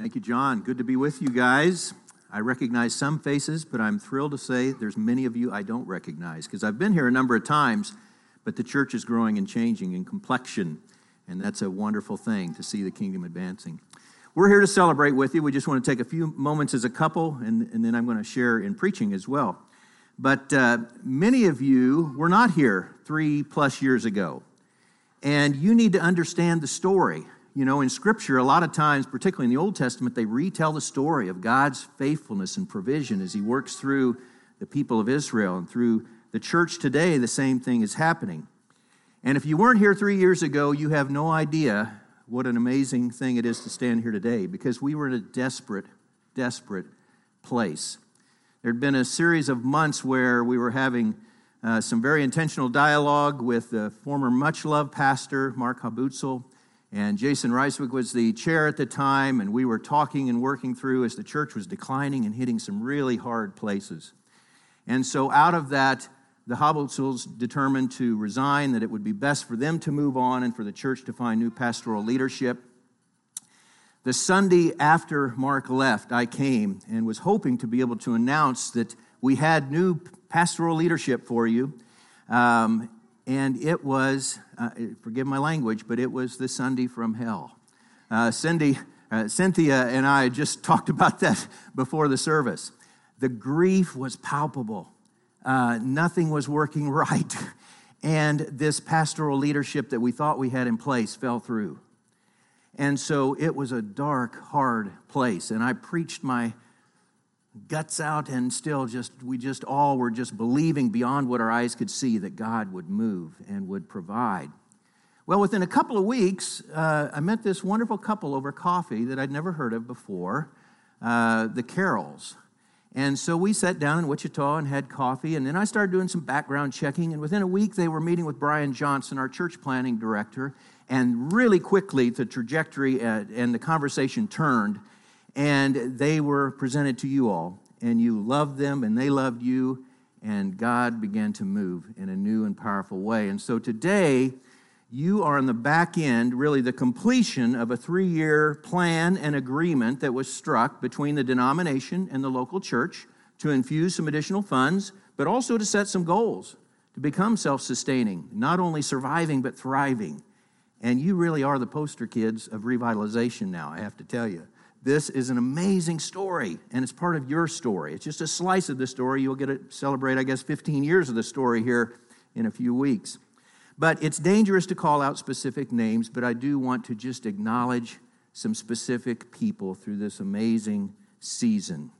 Thank you, John. Good to be with you guys. I recognize some faces, but I'm thrilled to say there's many of you I don't recognize because I've been here a number of times, but the church is growing and changing in complexion, and that's a wonderful thing to see the kingdom advancing. We're here to celebrate with you. We just want to take a few moments as a couple, and, and then I'm going to share in preaching as well. But uh, many of you were not here three plus years ago, and you need to understand the story. You know, in Scripture, a lot of times, particularly in the Old Testament, they retell the story of God's faithfulness and provision as He works through the people of Israel and through the church today, the same thing is happening. And if you weren't here three years ago, you have no idea what an amazing thing it is to stand here today because we were in a desperate, desperate place. There had been a series of months where we were having uh, some very intentional dialogue with the former much loved pastor, Mark Habutzel and Jason Reiswick was the chair at the time, and we were talking and working through as the church was declining and hitting some really hard places. And so, out of that, the Habutzels determined to resign, that it would be best for them to move on and for the church to find new pastoral leadership. The Sunday after Mark left, I came and was hoping to be able to announce that we had new pastoral leadership for you. Um, and it was, uh, forgive my language, but it was the Sunday from hell. Uh, Cindy, uh, Cynthia and I just talked about that before the service. The grief was palpable. Uh, nothing was working right. And this pastoral leadership that we thought we had in place fell through. And so it was a dark, hard place. And I preached my guts out and still just we just all were just believing beyond what our eyes could see that god would move and would provide. Well within a couple of weeks uh, i met this wonderful couple over coffee that i'd never heard of before uh, the Carrolls. And so we sat down in wichita and had coffee and then i started doing some background checking and within a week they were meeting with brian johnson our church planning director and really quickly the trajectory uh, and the conversation turned and they were presented to you all, and you loved them, and they loved you, and God began to move in a new and powerful way. And so today, you are on the back end, really the completion of a three year plan and agreement that was struck between the denomination and the local church to infuse some additional funds, but also to set some goals to become self sustaining, not only surviving, but thriving. And you really are the poster kids of revitalization now, I have to tell you. This is an amazing story, and it's part of your story. It's just a slice of the story. You'll get to celebrate, I guess, 15 years of the story here in a few weeks. But it's dangerous to call out specific names, but I do want to just acknowledge some specific people through this amazing season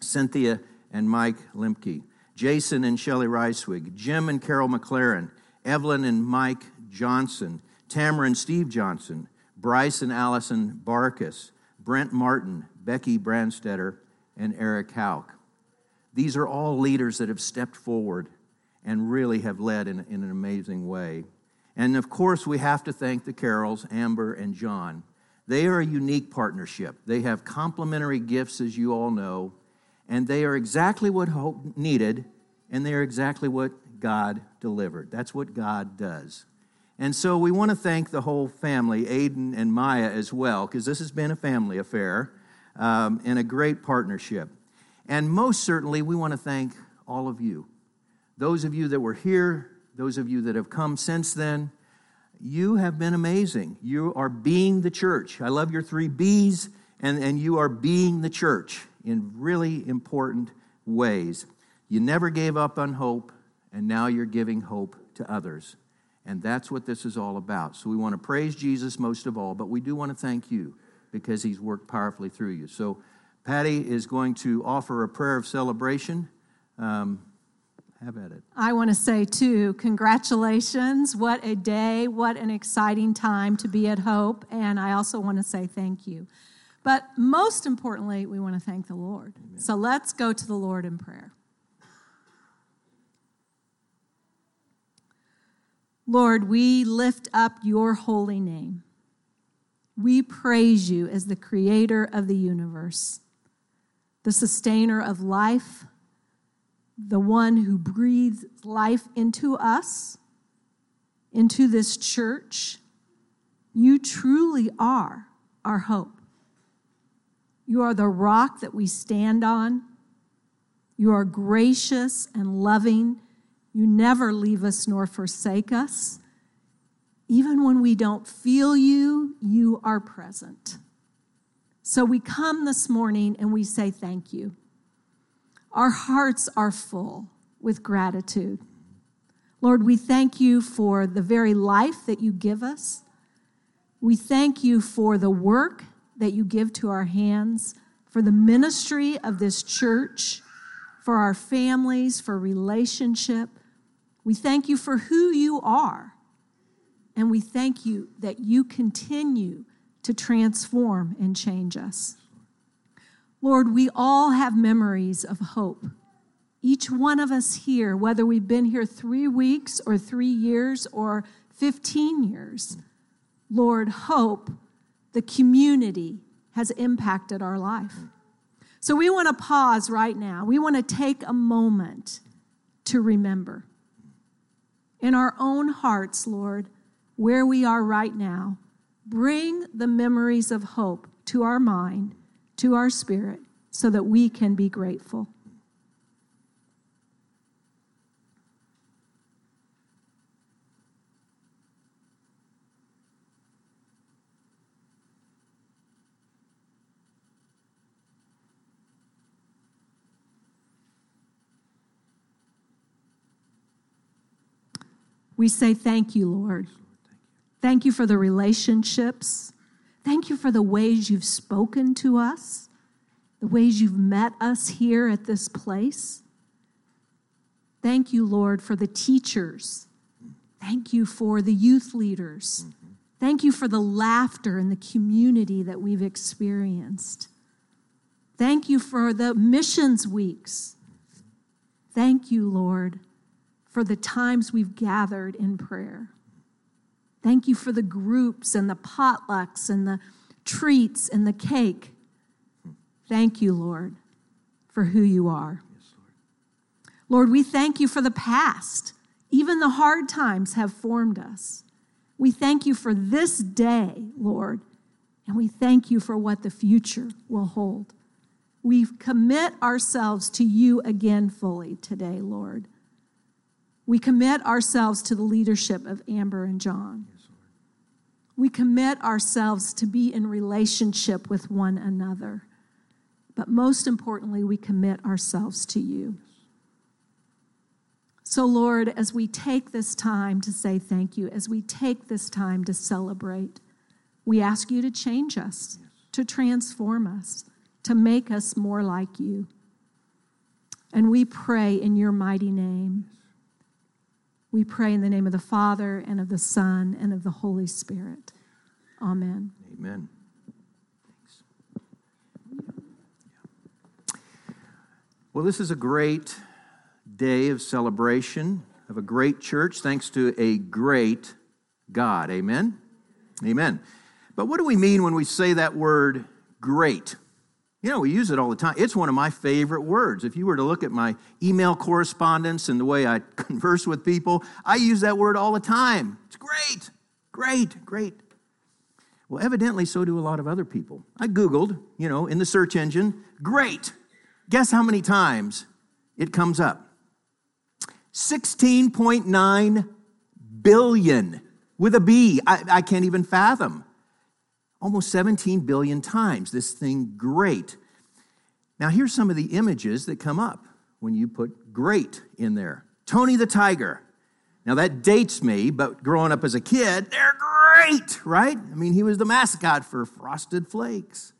Cynthia and Mike Limke, Jason and Shelley Reiswig, Jim and Carol McLaren, Evelyn and Mike Johnson, Tamara and Steve Johnson, Bryce and Allison Barkus, Brent Martin, Becky Brandstetter, and Eric Hauk. These are all leaders that have stepped forward and really have led in, in an amazing way. And of course, we have to thank the Carrolls, Amber and John. They are a unique partnership. They have complementary gifts, as you all know, and they are exactly what hope needed, and they are exactly what God delivered. That's what God does. And so we want to thank the whole family, Aiden and Maya as well, because this has been a family affair um, and a great partnership. And most certainly, we want to thank all of you. Those of you that were here, those of you that have come since then, you have been amazing. You are being the church. I love your three B's, and, and you are being the church in really important ways. You never gave up on hope, and now you're giving hope to others. And that's what this is all about. So we want to praise Jesus most of all, but we do want to thank you because he's worked powerfully through you. So Patty is going to offer a prayer of celebration. Um, have at it. I want to say, too, congratulations. What a day. What an exciting time to be at Hope. And I also want to say thank you. But most importantly, we want to thank the Lord. Amen. So let's go to the Lord in prayer. Lord, we lift up your holy name. We praise you as the creator of the universe, the sustainer of life, the one who breathes life into us, into this church. You truly are our hope. You are the rock that we stand on. You are gracious and loving. You never leave us nor forsake us. Even when we don't feel you, you are present. So we come this morning and we say thank you. Our hearts are full with gratitude. Lord, we thank you for the very life that you give us. We thank you for the work that you give to our hands, for the ministry of this church, for our families, for relationship. We thank you for who you are. And we thank you that you continue to transform and change us. Lord, we all have memories of hope. Each one of us here, whether we've been here three weeks or three years or 15 years, Lord, hope, the community has impacted our life. So we want to pause right now. We want to take a moment to remember. In our own hearts, Lord, where we are right now, bring the memories of hope to our mind, to our spirit, so that we can be grateful. We say, Thank you, Lord. Thank you for the relationships. Thank you for the ways you've spoken to us, the ways you've met us here at this place. Thank you, Lord, for the teachers. Thank you for the youth leaders. Thank you for the laughter and the community that we've experienced. Thank you for the missions weeks. Thank you, Lord, for the times we've gathered in prayer. Thank you for the groups and the potlucks and the treats and the cake. Thank you, Lord, for who you are. Lord, we thank you for the past. Even the hard times have formed us. We thank you for this day, Lord, and we thank you for what the future will hold. We commit ourselves to you again fully today, Lord. We commit ourselves to the leadership of Amber and John. we commit ourselves to be in relationship with one another. But most importantly, we commit ourselves to you. So, Lord, as we take this time to say thank you, as we take this time to celebrate, we ask you to change us, to transform us, to make us more like you. And we pray in your mighty name. We pray in the name of the Father and of the Son and of the Holy Spirit. Amen. Amen. Thanks. Well, this is a great day of celebration of a great church, thanks to a great God. Amen? Amen. But what do we mean when we say that word great? You know, we use it all the time. It's one of my favorite words. If you were to look at my email correspondence and the way I converse with people, I use that word all the time. It's great, great, great. Well, evidently, so do a lot of other people. I Googled, you know, in the search engine, great. Guess how many times it comes up? 16.9 billion with a B. I, I can't even fathom almost 17 billion times. This thing, great. Now, here's some of the images that come up when you put great in there Tony the Tiger. Now, that dates me, but growing up as a kid, they're great, right? I mean, he was the mascot for Frosted Flakes.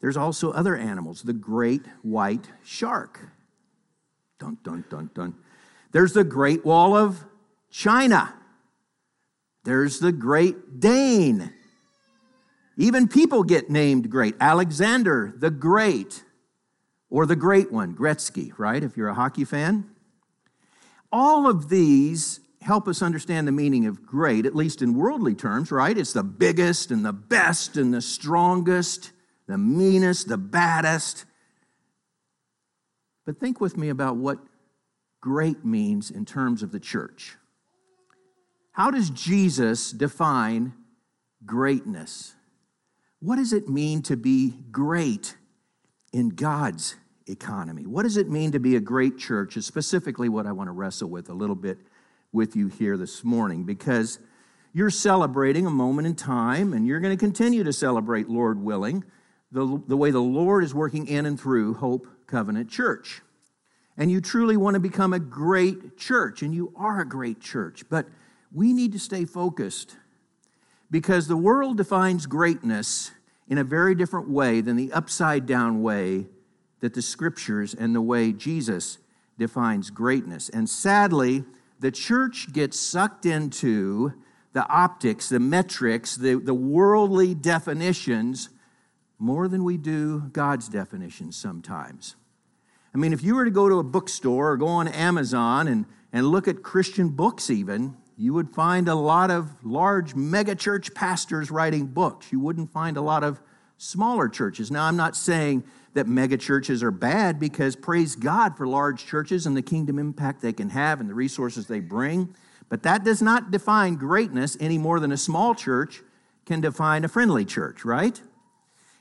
There's also other animals, the great white shark. Dun, dun, dun, dun. There's the Great Wall of China. There's the Great Dane. Even people get named great. Alexander the Great, or the Great One, Gretzky, right? If you're a hockey fan. All of these help us understand the meaning of great, at least in worldly terms, right? It's the biggest and the best and the strongest, the meanest, the baddest. But think with me about what great means in terms of the church. How does Jesus define greatness? What does it mean to be great in God's economy? What does it mean to be a great church? Is specifically what I want to wrestle with a little bit with you here this morning because you're celebrating a moment in time and you're going to continue to celebrate, Lord willing, the, the way the Lord is working in and through Hope Covenant Church. And you truly want to become a great church, and you are a great church, but we need to stay focused because the world defines greatness in a very different way than the upside down way that the scriptures and the way Jesus defines greatness. And sadly, the church gets sucked into the optics, the metrics, the, the worldly definitions more than we do God's definitions sometimes. I mean, if you were to go to a bookstore or go on Amazon and, and look at Christian books, even, you would find a lot of large megachurch pastors writing books. You wouldn't find a lot of smaller churches. Now, I'm not saying that megachurches are bad because praise God for large churches and the kingdom impact they can have and the resources they bring. But that does not define greatness any more than a small church can define a friendly church, right?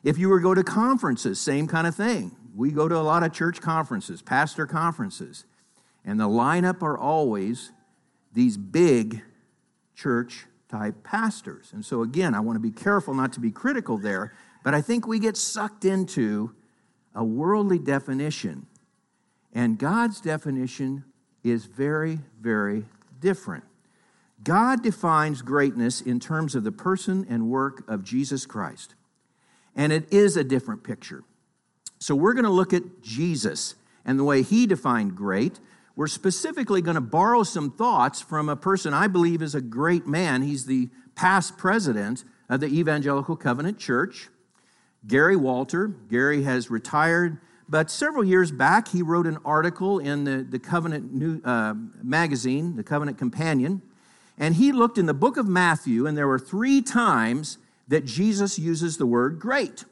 If you were to go to conferences, same kind of thing. We go to a lot of church conferences, pastor conferences, and the lineup are always these big church type pastors. And so, again, I want to be careful not to be critical there, but I think we get sucked into a worldly definition. And God's definition is very, very different. God defines greatness in terms of the person and work of Jesus Christ. And it is a different picture. So we're going to look at Jesus and the way he defined great. We're specifically going to borrow some thoughts from a person I believe is a great man. He's the past president of the Evangelical Covenant Church, Gary Walter. Gary has retired, but several years back he wrote an article in the, the Covenant New, uh, magazine, the Covenant Companion, and he looked in the book of Matthew, and there were three times that Jesus uses the word great,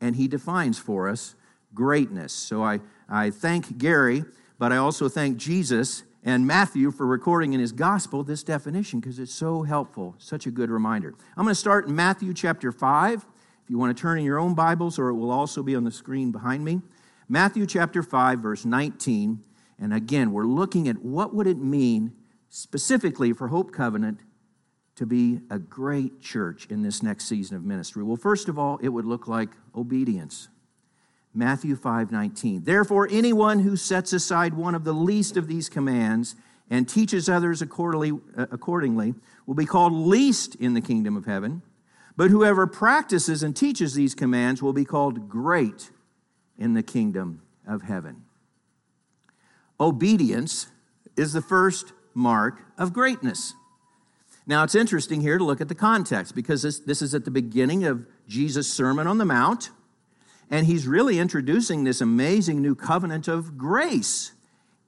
and he defines for us greatness. So I, I thank Gary, but I also thank Jesus and Matthew for recording in his gospel this definition because it's so helpful, such a good reminder. I'm going to start in Matthew chapter 5. If you want to turn in your own Bibles, or it will also be on the screen behind me. Matthew chapter 5, verse 19. And again, we're looking at what would it mean specifically for Hope Covenant to be a great church in this next season of ministry? Well, first of all, it would look like obedience. Matthew 5:19. Therefore anyone who sets aside one of the least of these commands and teaches others accordingly, uh, accordingly will be called least in the kingdom of heaven, but whoever practices and teaches these commands will be called great in the kingdom of heaven. Obedience is the first mark of greatness. Now, it's interesting here to look at the context because this, this is at the beginning of Jesus' Sermon on the Mount. And he's really introducing this amazing new covenant of grace.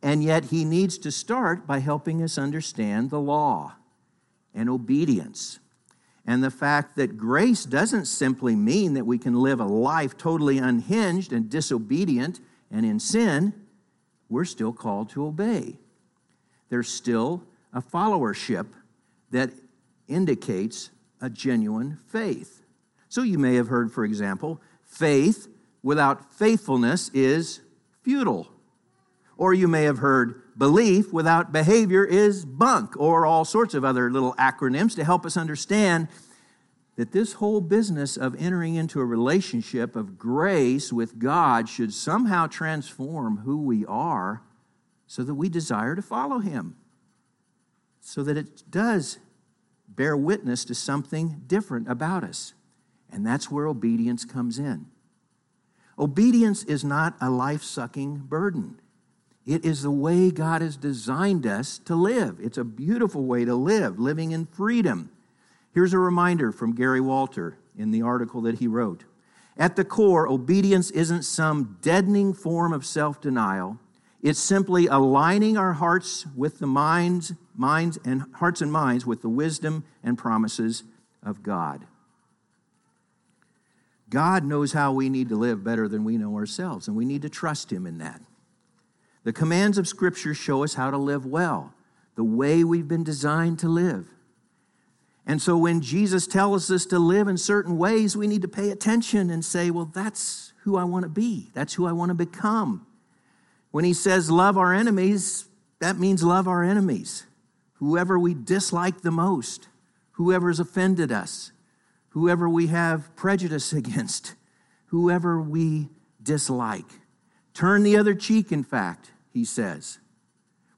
And yet he needs to start by helping us understand the law and obedience. And the fact that grace doesn't simply mean that we can live a life totally unhinged and disobedient and in sin, we're still called to obey. There's still a followership that indicates a genuine faith. So you may have heard, for example, faith without faithfulness is futile. Or you may have heard belief without behavior is bunk, or all sorts of other little acronyms to help us understand that this whole business of entering into a relationship of grace with God should somehow transform who we are so that we desire to follow Him, so that it does bear witness to something different about us. And that's where obedience comes in. Obedience is not a life sucking burden. It is the way God has designed us to live. It's a beautiful way to live, living in freedom. Here's a reminder from Gary Walter in the article that he wrote. At the core, obedience isn't some deadening form of self denial. It's simply aligning our hearts with the minds, minds and hearts and minds with the wisdom and promises of God. God knows how we need to live better than we know ourselves, and we need to trust Him in that. The commands of Scripture show us how to live well, the way we've been designed to live. And so when Jesus tells us to live in certain ways, we need to pay attention and say, well, that's who I want to be. That's who I want to become. When he says love our enemies, that means love our enemies. Whoever we dislike the most, whoever's offended us, whoever we have prejudice against, whoever we dislike. Turn the other cheek, in fact, he says.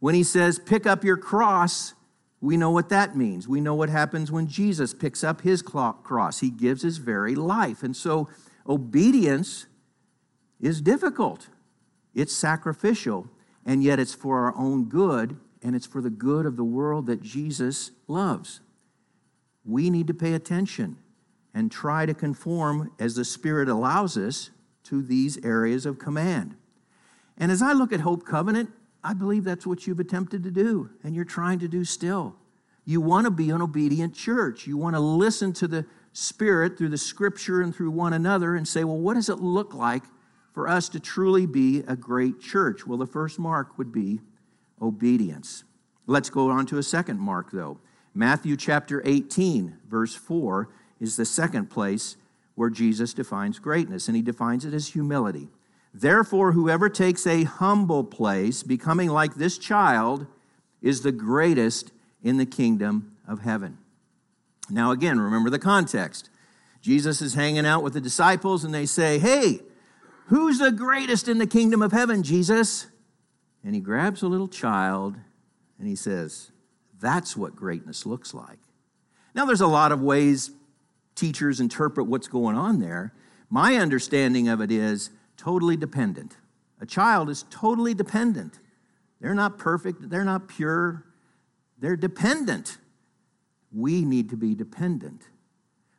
When he says, pick up your cross, we know what that means. We know what happens when Jesus picks up his cross. He gives his very life. And so obedience is difficult, it's sacrificial, and yet it's for our own good, and it's for the good of the world that Jesus loves. We need to pay attention and try to conform as the Spirit allows us to these areas of command. And as I look at Hope Covenant, I believe that's what you've attempted to do, and you're trying to do still. You want to be an obedient church. You want to listen to the Spirit through the Scripture and through one another and say, well, what does it look like for us to truly be a great church? Well, the first mark would be obedience. Let's go on to a second mark, though. Matthew chapter 18, verse 4, is the second place where Jesus defines greatness, and he defines it as humility. Therefore, whoever takes a humble place, becoming like this child, is the greatest in the kingdom of heaven. Now, again, remember the context. Jesus is hanging out with the disciples, and they say, Hey, who's the greatest in the kingdom of heaven, Jesus? And he grabs a little child and he says, That's what greatness looks like. Now, there's a lot of ways teachers interpret what's going on there. My understanding of it is totally dependent. A child is totally dependent. They're not perfect, they're not pure, they're dependent. We need to be dependent.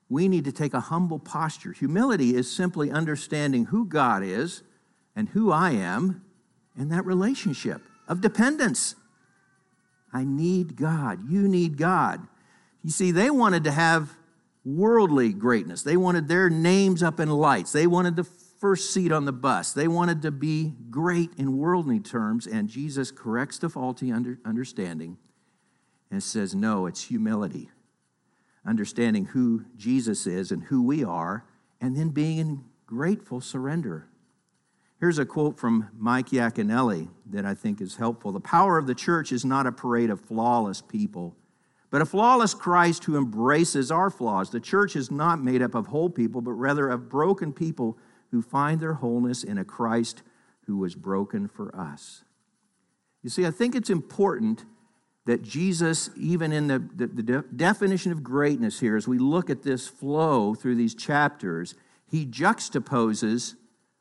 We need to take a humble posture. Humility is simply understanding who God is and who I am in that relationship of dependence. I need God. You need God. You see, they wanted to have worldly greatness. They wanted their names up in lights. They wanted the first seat on the bus. They wanted to be great in worldly terms, and Jesus corrects the faulty under, understanding and says, No, it's humility. Understanding who Jesus is and who we are, and then being in grateful surrender. Here's a quote from Mike Yaconelli that I think is helpful. The power of the church is not a parade of flawless people, but a flawless Christ who embraces our flaws. The church is not made up of whole people, but rather of broken people who find their wholeness in a Christ who was broken for us. You see, I think it's important that Jesus, even in the, the, the de- definition of greatness here, as we look at this flow through these chapters, he juxtaposes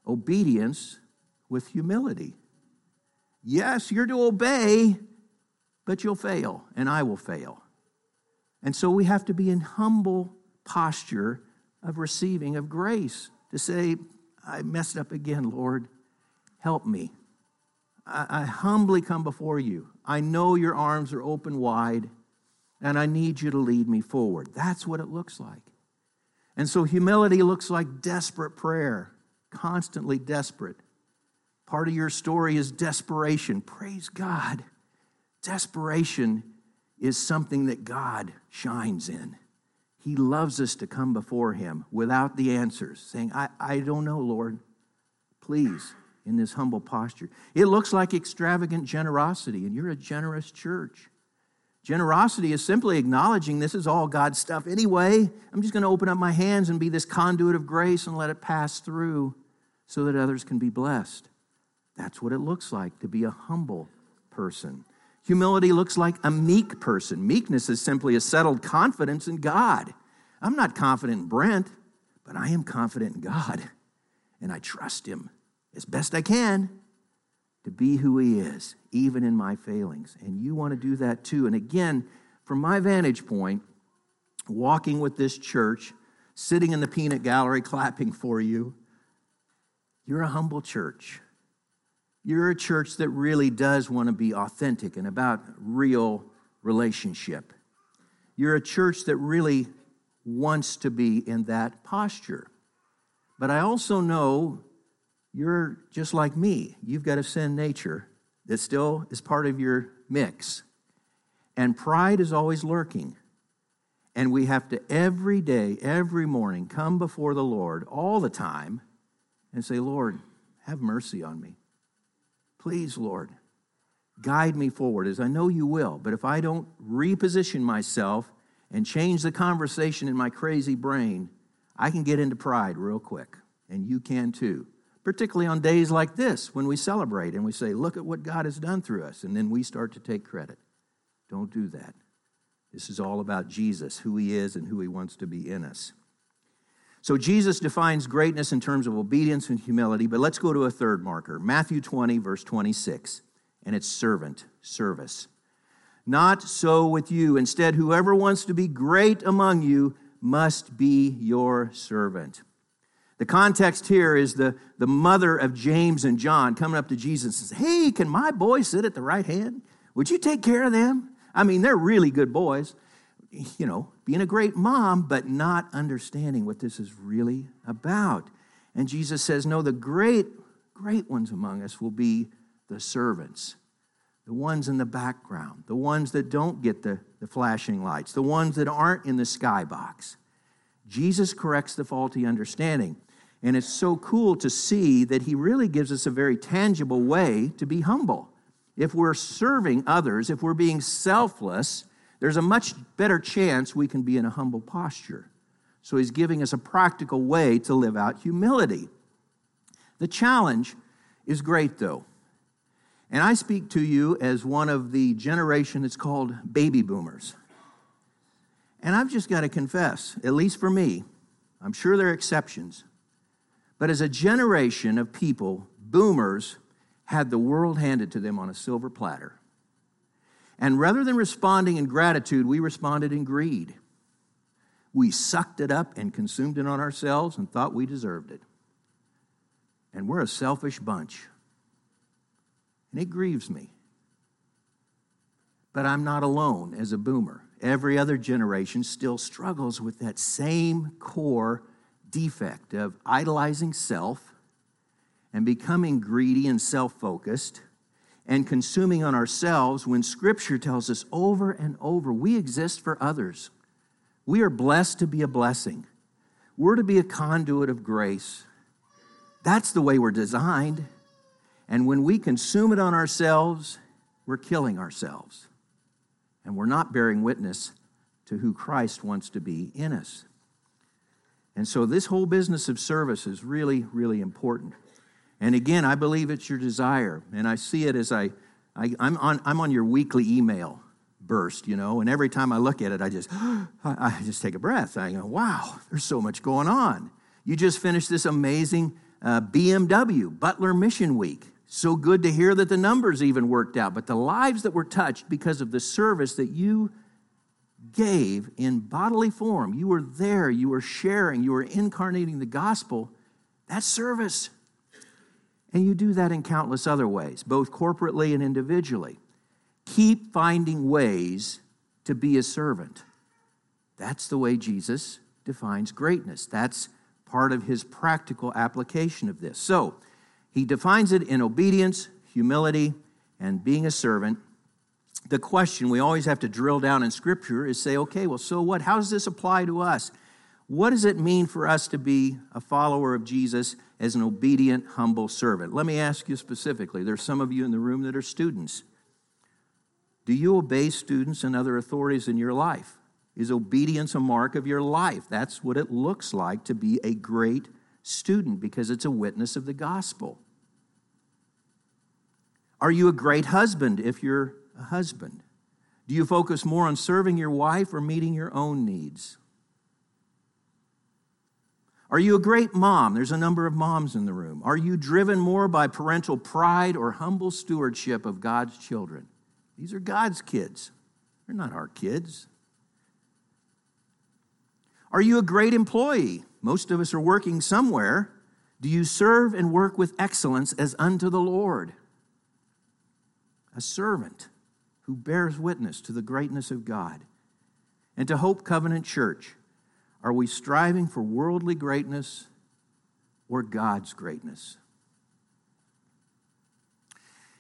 obedience with humility. Yes, you're to obey, but you'll fail, and I will fail. And so we have to be in humble posture of receiving of grace to say, I messed up again, Lord. Help me. I, I humbly come before you. I know your arms are open wide, and I need you to lead me forward. That's what it looks like. And so humility looks like desperate prayer, constantly desperate. Part of your story is desperation. Praise God. Desperation is something that God shines in. He loves us to come before Him without the answers, saying, I, I don't know, Lord. Please, in this humble posture. It looks like extravagant generosity, and you're a generous church. Generosity is simply acknowledging this is all God's stuff anyway. I'm just going to open up my hands and be this conduit of grace and let it pass through so that others can be blessed. That's what it looks like to be a humble person. Humility looks like a meek person. Meekness is simply a settled confidence in God. I'm not confident in Brent, but I am confident in God, and I trust Him as best I can to be who He is, even in my failings. And you want to do that too. And again, from my vantage point, walking with this church, sitting in the peanut gallery clapping for you, you're a humble church. You're a church that really does want to be authentic and about real relationship. You're a church that really wants to be in that posture. But I also know you're just like me. You've got a sin nature that still is part of your mix. And pride is always lurking. And we have to every day, every morning, come before the Lord all the time and say, Lord, have mercy on me. Please, Lord, guide me forward as I know you will. But if I don't reposition myself and change the conversation in my crazy brain, I can get into pride real quick. And you can too. Particularly on days like this when we celebrate and we say, Look at what God has done through us. And then we start to take credit. Don't do that. This is all about Jesus, who he is and who he wants to be in us. So Jesus defines greatness in terms of obedience and humility, but let's go to a third marker Matthew 20, verse 26, and it's servant, service. Not so with you. Instead, whoever wants to be great among you must be your servant. The context here is the, the mother of James and John coming up to Jesus and says, Hey, can my boys sit at the right hand? Would you take care of them? I mean, they're really good boys. You know, being a great mom, but not understanding what this is really about. And Jesus says, No, the great, great ones among us will be the servants, the ones in the background, the ones that don't get the, the flashing lights, the ones that aren't in the skybox. Jesus corrects the faulty understanding. And it's so cool to see that he really gives us a very tangible way to be humble. If we're serving others, if we're being selfless, there's a much better chance we can be in a humble posture. So he's giving us a practical way to live out humility. The challenge is great, though. And I speak to you as one of the generation that's called baby boomers. And I've just got to confess, at least for me, I'm sure there are exceptions, but as a generation of people, boomers had the world handed to them on a silver platter. And rather than responding in gratitude, we responded in greed. We sucked it up and consumed it on ourselves and thought we deserved it. And we're a selfish bunch. And it grieves me. But I'm not alone as a boomer. Every other generation still struggles with that same core defect of idolizing self and becoming greedy and self focused and consuming on ourselves when Scripture tells us over and over we exist for others. We are blessed to be a blessing, we're to be a conduit of grace. That's the way we're designed. And when we consume it on ourselves, we're killing ourselves. And we're not bearing witness to who Christ wants to be in us. And so, this whole business of service is really, really important. And again, I believe it's your desire. And I see it as I, I am on, I'm on your weekly email burst, you know, and every time I look at it, I just, I, just take a breath. I go, wow, there's so much going on. You just finished this amazing uh, BMW, Butler Mission Week. So good to hear that the numbers even worked out, but the lives that were touched because of the service that you gave in bodily form, you were there, you were sharing, you were incarnating the gospel. that service. And you do that in countless other ways, both corporately and individually. Keep finding ways to be a servant. That's the way Jesus defines greatness. That's part of his practical application of this. So, he defines it in obedience, humility, and being a servant. The question we always have to drill down in Scripture is say, okay, well, so what? How does this apply to us? What does it mean for us to be a follower of Jesus as an obedient, humble servant? Let me ask you specifically. There's some of you in the room that are students. Do you obey students and other authorities in your life? Is obedience a mark of your life? That's what it looks like to be a great student because it's a witness of the gospel. Are you a great husband if you're a husband? Do you focus more on serving your wife or meeting your own needs? Are you a great mom? There's a number of moms in the room. Are you driven more by parental pride or humble stewardship of God's children? These are God's kids, they're not our kids. Are you a great employee? Most of us are working somewhere. Do you serve and work with excellence as unto the Lord? A servant who bears witness to the greatness of God. And to Hope Covenant Church, are we striving for worldly greatness or God's greatness?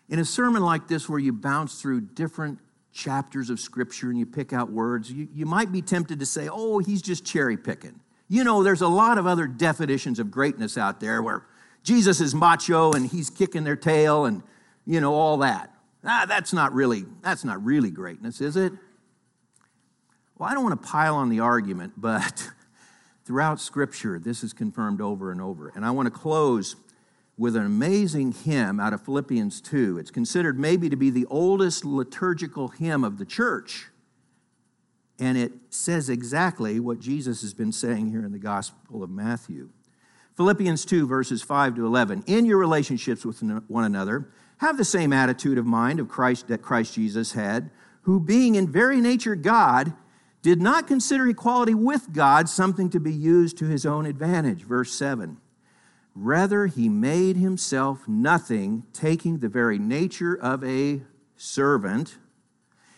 In a sermon like this, where you bounce through different chapters of Scripture and you pick out words, you, you might be tempted to say, oh, he's just cherry picking. You know, there's a lot of other definitions of greatness out there where Jesus is macho and he's kicking their tail and, you know, all that. Ah, that's not really, that's not really greatness, is it? Well, I don't want to pile on the argument, but throughout Scripture, this is confirmed over and over. And I want to close with an amazing hymn out of Philippians 2. It's considered maybe to be the oldest liturgical hymn of the church. And it says exactly what Jesus has been saying here in the Gospel of Matthew. Philippians 2, verses 5 to 11. In your relationships with one another, have the same attitude of mind of Christ that Christ Jesus had, who being in very nature God, did not consider equality with God something to be used to his own advantage. Verse 7. Rather, he made himself nothing, taking the very nature of a servant.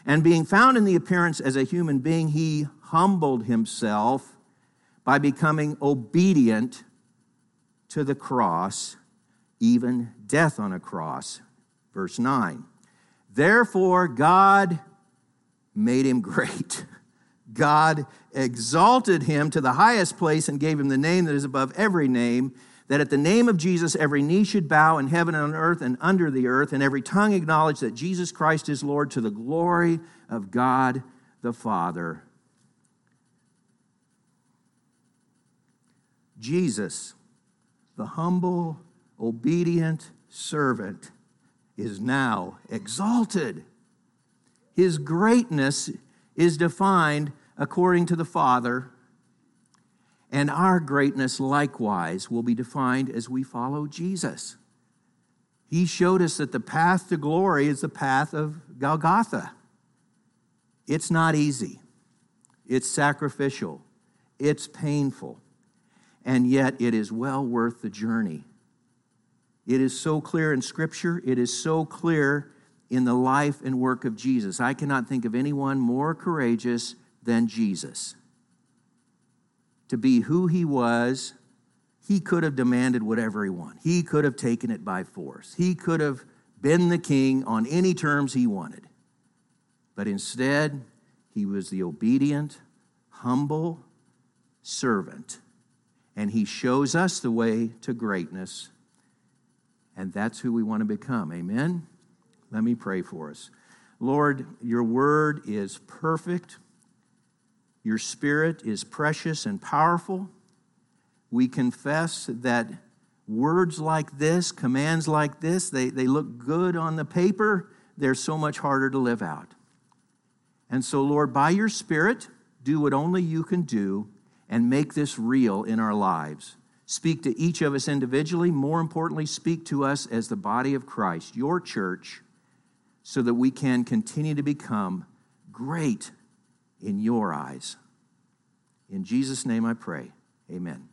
And being found in the appearance as a human being, he humbled himself by becoming obedient to the cross, even death on a cross. Verse 9. Therefore, God made him great. God exalted him to the highest place and gave him the name that is above every name that at the name of Jesus every knee should bow in heaven and on earth and under the earth, and every tongue acknowledge that Jesus Christ is Lord to the glory of God the Father. Jesus, the humble, obedient servant, is now exalted. His greatness is defined according to the Father and our greatness likewise will be defined as we follow Jesus. He showed us that the path to glory is the path of Golgotha. It's not easy, it's sacrificial, it's painful, and yet it is well worth the journey. It is so clear in Scripture, it is so clear in the life and work of Jesus. I cannot think of anyone more courageous than Jesus to be who he was, he could have demanded whatever he wanted. He could have taken it by force. He could have been the king on any terms he wanted. But instead, he was the obedient, humble servant. And he shows us the way to greatness. And that's who we want to become. Amen? Let me pray for us. Lord, your word is perfect. Your spirit is precious and powerful. We confess that words like this, commands like this, they, they look good on the paper. They're so much harder to live out. And so, Lord, by your Spirit, do what only you can do and make this real in our lives. Speak to each of us individually. More importantly, speak to us as the body of Christ, your church, so that we can continue to become great in your eyes. In Jesus' name I pray. Amen.